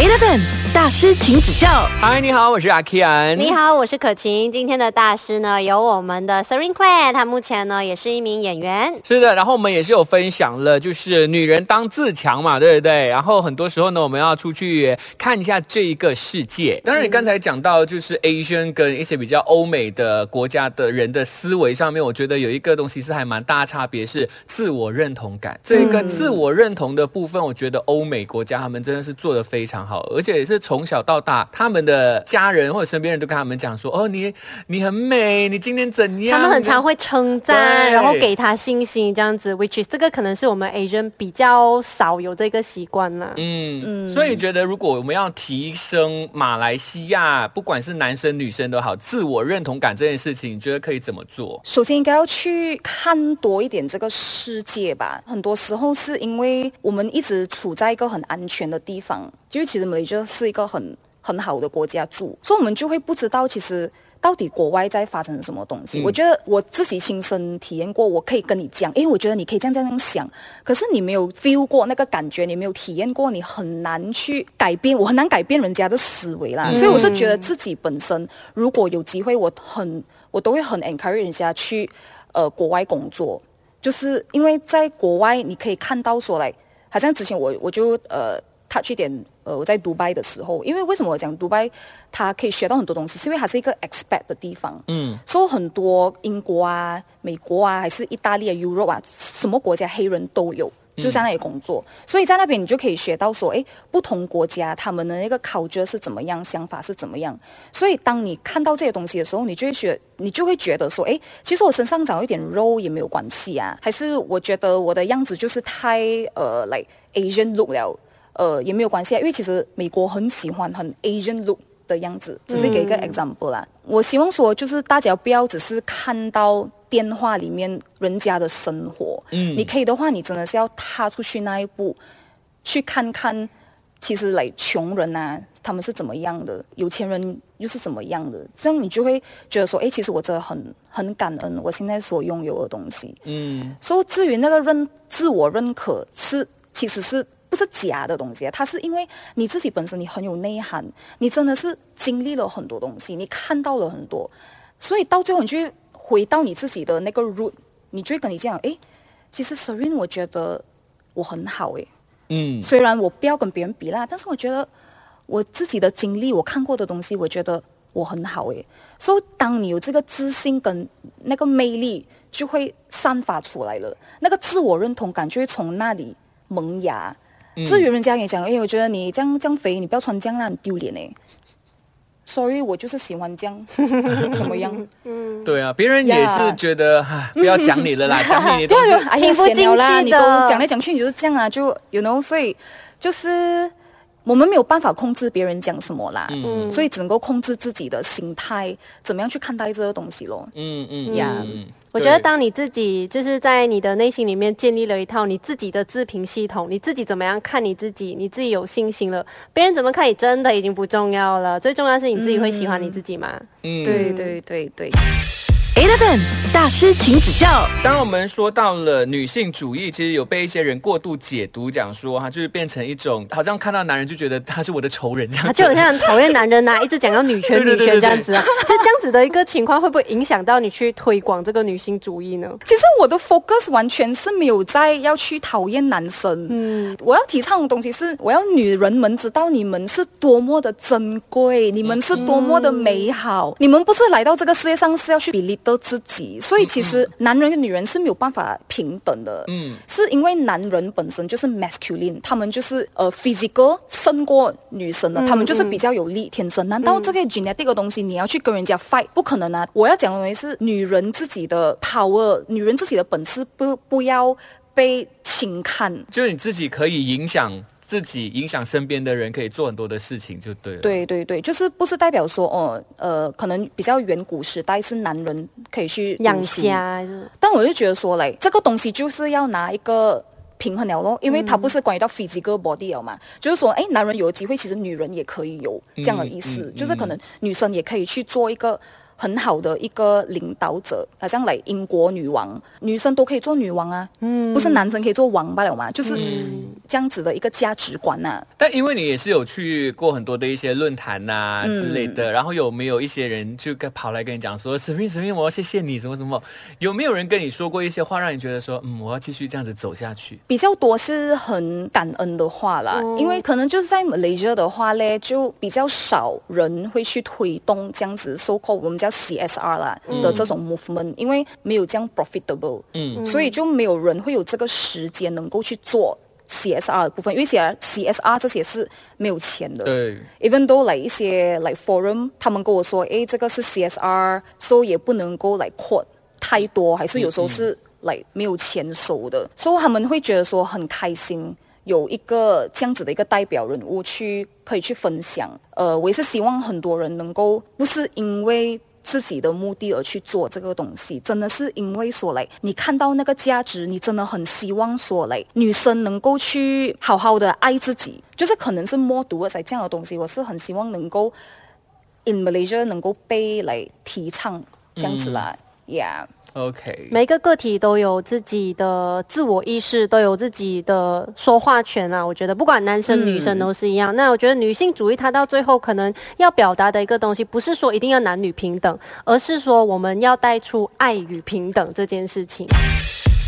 Eleven 大师，请指教。嗨，你好，我是阿 Kian。你好，我是可晴。今天的大师呢，有我们的 Serene Claire，她目前呢也是一名演员。是的，然后我们也是有分享了，就是女人当自强嘛，对不对？然后很多时候呢，我们要出去看一下这一个世界。当然，你刚才讲到就是 Asian 跟一些比较欧美的国家的人的思维上面，我觉得有一个东西是还蛮大差别，是自我认同感。这个自我认同的部分，我觉得欧美国家他们真的是做的非常好，而且也是。从小到大，他们的家人或者身边人都跟他们讲说：“哦，你你很美，你今天怎样？”他们很常会称赞，然后给他信心，这样子。Which is 这个可能是我们 Asian 比较少有这个习惯了。嗯嗯，所以觉得如果我们要提升马来西亚，不管是男生女生都好，自我认同感这件事情，你觉得可以怎么做？首先应该要去看多一点这个世界吧。很多时候是因为我们一直处在一个很安全的地方。就是其实马来西亚是一个很很好的国家住，所以我们就会不知道其实到底国外在发生什么东西。我觉得我自己亲身体验过，我可以跟你讲，因为我觉得你可以这样这样想，可是你没有 feel 过那个感觉，你没有体验过，你很难去改变，我很难改变人家的思维啦。所以我是觉得自己本身如果有机会，我很我都会很 encourage 人家去呃国外工作，就是因为在国外你可以看到说来，好像之前我我就呃。Touch 一点，呃，我在迪拜的时候，因为为什么我讲迪拜，它可以学到很多东西，是因为它是一个 expat 的地方，嗯，所以很多英国啊、美国啊，还是意大利啊、Europe 啊，什么国家黑人都有，就在那里工作，所以在那边你就可以学到说，哎，不同国家他们的那个 culture 是怎么样，想法是怎么样，所以当你看到这些东西的时候，你就会觉，你就会觉得说，哎，其实我身上长一点肉也没有关系啊，还是我觉得我的样子就是太呃，like Asian look 了。呃，也没有关系啊，因为其实美国很喜欢很 Asian look 的样子，只是给一个 example 啦。我希望说，就是大家不要只是看到电话里面人家的生活，嗯，你可以的话，你真的是要踏出去那一步，去看看，其实来穷人啊，他们是怎么样的，有钱人又是怎么样的，这样你就会觉得说，哎，其实我真的很很感恩我现在所拥有的东西，嗯。所以至于那个认自我认可，是其实是。不是假的东西，它是因为你自己本身你很有内涵，你真的是经历了很多东西，你看到了很多，所以到最后你就回到你自己的那个 root，你就会跟你讲，哎，其实 Serene 我觉得我很好，哎，嗯，虽然我不要跟别人比啦，但是我觉得我自己的经历，我看过的东西，我觉得我很好，哎，所以当你有这个自信跟那个魅力，就会散发出来了，那个自我认同感就会从那里萌芽。至于人家也讲，哎，我觉得你这样这样肥，你不要穿这样很丢脸哎。Sorry，我就是喜欢这样，怎么样？嗯，对啊，别人也是觉得，不要讲你了啦，讲你都听不进去的。你都讲来讲去，你就是这样啊，就 you know，所以就是我们没有办法控制别人讲什么啦，嗯，所以只能够控制自己的心态，怎么样去看待这个东西咯。嗯嗯呀。我觉得，当你自己就是在你的内心里面建立了一套你自己的自评系统，你自己怎么样看你自己，你自己有信心了，别人怎么看你真的已经不重要了，最重要是你自己会喜欢你自己嘛？嗯，对对对对。Eleven 大师，请指教。当我们说到了女性主义，其实有被一些人过度解读，讲说哈，就是变成一种好像看到男人就觉得他是我的仇人这样。就好像讨厌男人呐，一直讲要女权女权 这样子啊。其实这样子的一个情况，会不会影响到你去推广这个女性主义呢？其实我的 focus 完全是没有在要去讨厌男生。嗯，我要提倡的东西是，我要女人们知道你们是多么的珍贵，你们是多么的美好，你们不是来到这个世界上是要去比例。的自己，所以其实男人跟女人是没有办法平等的，嗯，是因为男人本身就是 masculine，他们就是呃 physical 胜过女生的，他们就是比较有力，天生。难道这个 genetic 的东西你要去跟人家 fight？不可能啊！我要讲的东西是女人自己的 power，女人自己的本事不不要被轻看，就是你自己可以影响。自己影响身边的人，可以做很多的事情，就对了。对对对，就是不是代表说哦，呃，可能比较远古时代是男人可以去养家，但我就觉得说嘞，这个东西就是要拿一个平衡了咯，因为它不是关于到 physical body 了嘛，就是说，哎，男人有机会，其实女人也可以有这样的意思，就是可能女生也可以去做一个。很好的一个领导者，好像来英国女王，女生都可以做女王啊，嗯，不是男生可以做王罢了嘛，就是这样子的一个价值观呐、但因为你也是有去过很多的一些论坛呐、之类嗯的，然后有没有一些人就跟跑来跟你讲说，史密史密，我要谢谢你，什么什么？有没有人跟你说过一些话，让你觉得说，嗯，我要继续这样子走下去？比较多是很感恩的话啦，因为可能就是在 Malaysia 的话呢，就比较少人会去推动这样子 so called 我们叫 CSR 啦、的这种 movement，因为没有这样 profitable，嗯，所以就没有人会有这个时间能够去做 CSR 的部分，因为 CSR CSR 这些是没有钱的，对，even though 来一些来 forum，他们跟我说，诶，这个是 CSR，所以也不能够来 quote 太多，还是有时候是来没有钱收的，所以他们会觉得说很开心。有一个这样子的一个代表人物去可以去分享，呃，我也是希望很多人能够不是因为自己的目的而去做这个东西，真的是因为说嘞你看到那个价值，你真的很希望说嘞女生能够去好好的爱自己，就是可能是默读才这样的东西，我是很希望能够 in Malaysia 能够被来提倡这样子啦、y e a h OK，每个个体都有自己的自我意识，都有自己的说话权啊。我觉得不管男生女生都是一样。那我觉得女性主义它到最后可能要表达的一个东西，不是说一定要男女平等，而是说我们要带出爱与平等这件事情。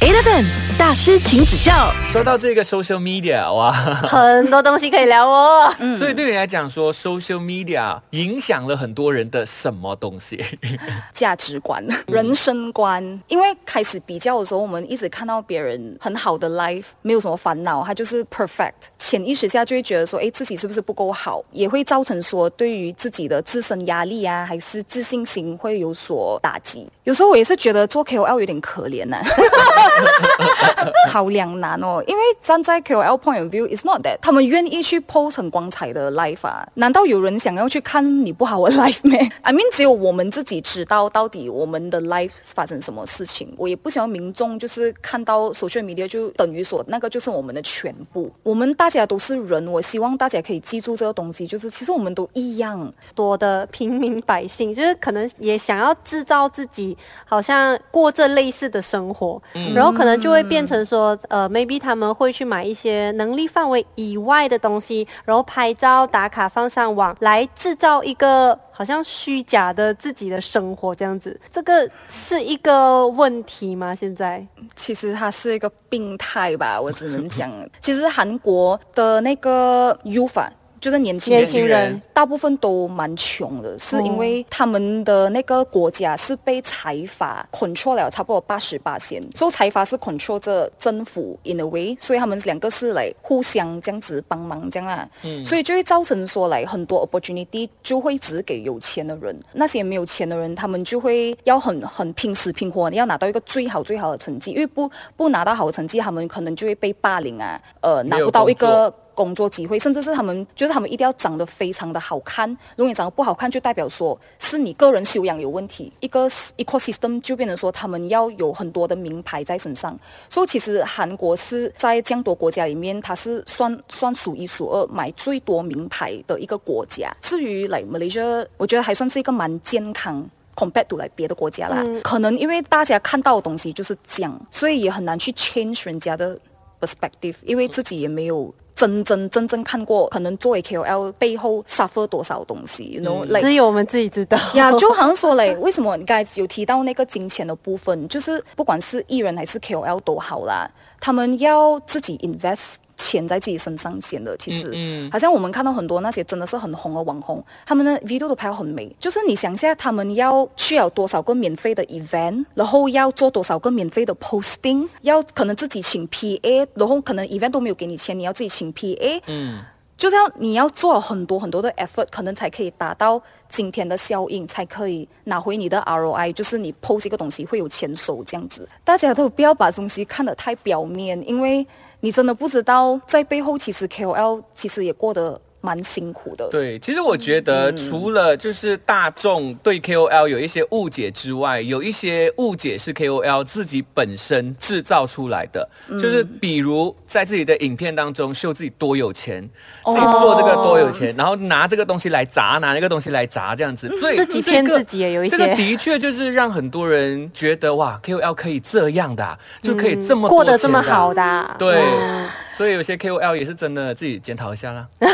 Eleven 大师，请指教。说到这个 social media，哇，很多东西可以聊哦。所以对你来讲说，social media 影响了很多人的什么东西？价值观、人生观。因为开始比较的时候，我们一直看到别人很好的 life，没有什么烦恼，他就是 perfect。潜意识下就会觉得说，哎，自己是不是不够好，也会造成说对于自己的自身压力啊，还是自信心会有所打击。有时候我也是觉得做 KOL 有点可怜呐、好两难哦。因为站在 KOL point of view，is not that 他们愿意去 post 很光彩的 life 啊？难道有人想要去看你不好的 life 咩？I mean，只有我们自己知道到底我们的 life 发生什么事情。我也不想要民众就是看到 social media 就等于说那个就是我们的全部。我们大家都是人，我希望大家可以记住这个东西，就是其实我们都一样。多的平民百姓，就是可能也想要制造自己好像过这类似的生活，然后可能就会变成说，呃，maybe 他们会去买一些能力范围以外的东西，然后拍照打卡放上网，来制造一个好像虚假的自己的生活这样子。这个是一个问题吗？现在？其实它是一个病态吧，我只能讲。其实韩国的那个 youth 啊就是年轻人，年轻人。大部分都蛮穷的，是因为他们的那个国家是被财阀 control 了差不多八十八线，所以财阀是 control 着政府 in a way，所以他们两个是来互相这样子帮忙这样啊，所以就会造成说来很多 opportunity 就会只给有钱的人，那些没有钱的人，他们就会要很很拼死拼活，要拿到一个最好最好的成绩，因为不不拿到好的成绩，他们可能就会被霸凌啊，呃，拿不到一个。工作机会，甚至是他们觉得他们一定要长得非常的好看。如果你长得不好看，就代表说是你个人修养有问题。一个 ecosystem 就变成说他们要有很多的名牌在身上。所以其实韩国是在这样多国家里面，它是算算数一数二买最多名牌的一个国家。至于来 Malaysia，我觉得还算是一个蛮健康。compared to 来别的国家啦，可能因为大家看到的东西就是这样，所以也很难去 change 人家的 perspective，因为自己也没有真真正正看过，可能作为 KOL 背后 suffer 多少东西，you know，、like 只有我们自己知道。呀，就好像说嘞，为什么你刚才有提到那个金钱的部分，就是不管是艺人还是 KOL 都好啦，他们要自己 invest。钱在自己身上先的，其实，好像我们看到很多那些真的是很红的网红，他们的 video 都拍得很美。就是你想一下，他们要去了多少个免费的 event，然后要做多少个免费的 posting，要可能自己请 PA，然后可能 event 都没有给你钱，你要自己请 PA，嗯，就是要，你要做很多很多的 effort，可能才可以达到今天的效应，才可以拿回你的 ROI，就是你 post 一个东西会有钱收这样子。大家都不要把东西看得太表面，因为你真的不知道在背后其实 KOL 其实也过得蛮辛苦的。对，其实我觉得除了就是大众对 KOL 有一些误解之外，有一些误解是 KOL 自己本身制造出来的，就是比如在自己的影片当中秀自己多有钱，自己做这个多有钱，然后拿这个东西来砸，拿那个东西来砸，这样子，所以自己这个骗自己也有一些。这个的确就是让很多人觉得哇，KOL 可以这样的啊、就可以这么过得这么好的啊、对。嗯，所以有些 KOL 也是真的自己检讨一下啦。啊，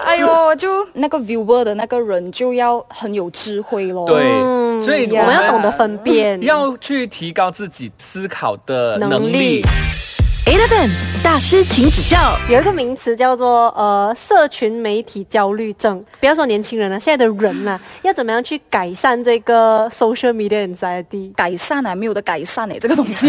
哎呦，就那个 viewer 的那个人就要很有智慧咯。对，嗯所以我们要懂得分辨。要去提高自己思考的能力。Eleven 大师，请指教。有一个名词叫做呃社群媒体焦虑症。不要说年轻人了，现在的人呐、要怎么样去改善这个 social media anxiety？改善啊，没有的改善哎，这个东西。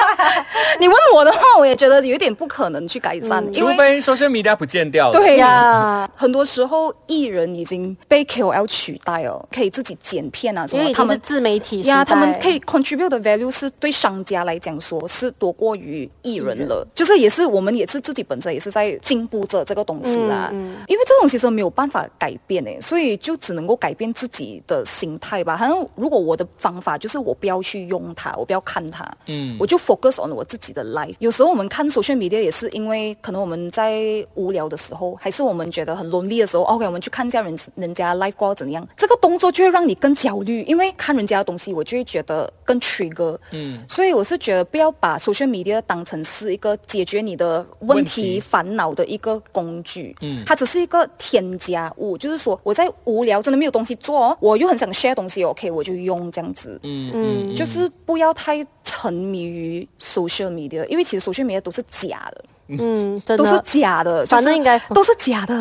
你问我的话，我也觉得有一点不可能去改善，因为除非 social media 不见掉了。对呀、呀，很多时候艺人已经被 KOL 取代哦，可以自己剪片啊所以，已他们经是自媒体时呀，他们可以 contribute 的 value 是对商家来讲说是多过于艺人了，就是也是我们也是自己本身也是在进步着这个东西啦，因为这种其实没有办法改变诶，所以就只能够改变自己的心态吧。好像如果我的方法就是我不要去用它，我不要看它，嗯，我就 focus on 我自己的 life。有时候我们看 social media 也是因为可能我们在无聊的时候，还是我们觉得很 lonely 的时候，OK，我们去看一下人人家 life 过得怎样，这个动作就会让你更焦虑，因为看人家的东西，我就会觉得更 trigger。嗯，所以我是觉得不要把 social media 当成是一个解决你的问问题题、烦恼的一个工具。嗯，它只是一个添加物，就是说我在无聊真的没有东西做哦，我又很想 share 东西，OK，我就用这样子。嗯嗯就是不要太沉迷于 social media，因为其实 social media 都是假的，嗯，真都是的假的，就是反正应该都是假的。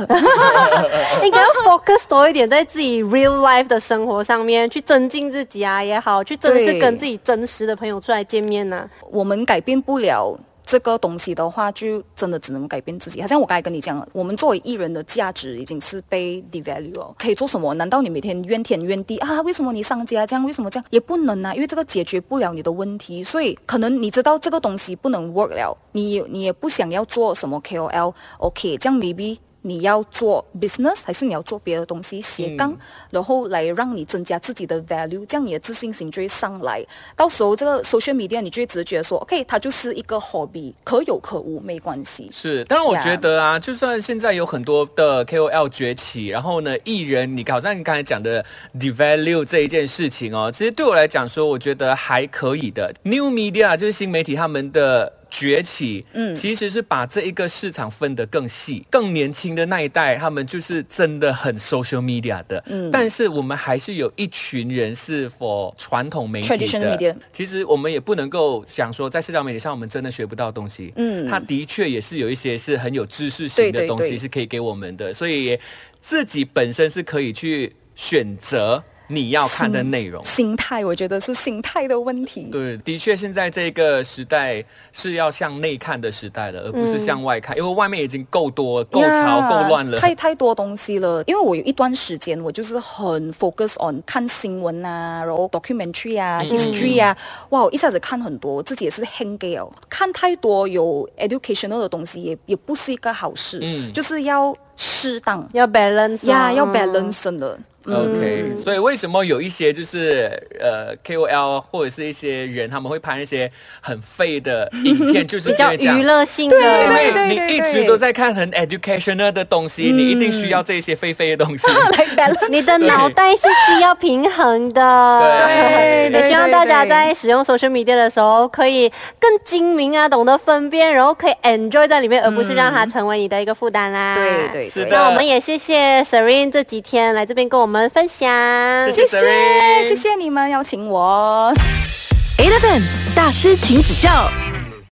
应该要 focus 多一点在自己 real life 的生活上面，去增进自己啊也好，去真的是跟自己真实的朋友出来见面呐、我们改变不了。这个东西的话，就真的只能改变自己。好像我刚才跟你讲，我们作为艺人的价值已经是被 devalue 了。可以做什么？难道你每天怨天怨地啊？为什么你商家这样？为什么这样？也不能啊，因为这个解决不了你的问题。所以可能你知道这个东西不能 work 了，你你也不想要做什么 KOL，OK，、这样 maybe 你要做 business 还是你要做别的东西斜杠，然后来让你增加自己的 value，这样你的自信心就会上来。到时候这个 social media 你就会直觉得说，OK，它就是一个 hobby，可有可无，没关系。是，当然我觉得啊就算现在有很多的 KOL 崛起，然后呢，艺人，你好像你刚才讲的 devalue 这一件事情哦，其实对我来讲说，我觉得还可以的。New media 就是新媒体他们的。崛起，嗯，其实是把这一个市场分得更细，更年轻的那一代，他们就是真的很 social media 的，嗯，但是我们还是有一群人是 for 传统媒体的。其实我们也不能够想说，在社交媒体上我们真的学不到东西。嗯，它的确也是有一些是很有知识型的东西是可以给我们的，所以自己本身是可以去选择你要看的内容。心态，我觉得是心态的问题。对，的确，现在这个时代是要向内看的时代了，而不是向外看，因为外面已经够多、够潮、呀够乱了。太太多东西了。因为我有一段时间，我就是很 focus on 看新闻啊，然后 documentary 啊、history 啊，哇，我一下子看很多，我自己也是 hang g a l 看太多有 educational 的东西也也不是一个好事，嗯就是要适当要 balance 呀，哦要嗯 balance 的。OK，、所以为什么有一些就是呃 KOL 或者是一些人，他们会拍那些很废的影片，就是 比较因为娱乐性的，因为你一直都在看很 educational 的东西，你一定需要这些废废的东西。你的脑袋是需要平衡的。对。也希望大家在使用 social media 的时候，可以更精明啊，懂得分辨，然后可以 enjoy 在里面，而不是让它成为你的一个负担啦。对对对，是的。那我们也谢谢 Serene 这几天来这边跟我们分享。谢谢谢谢你们邀请我。Eleven 大师，请指教。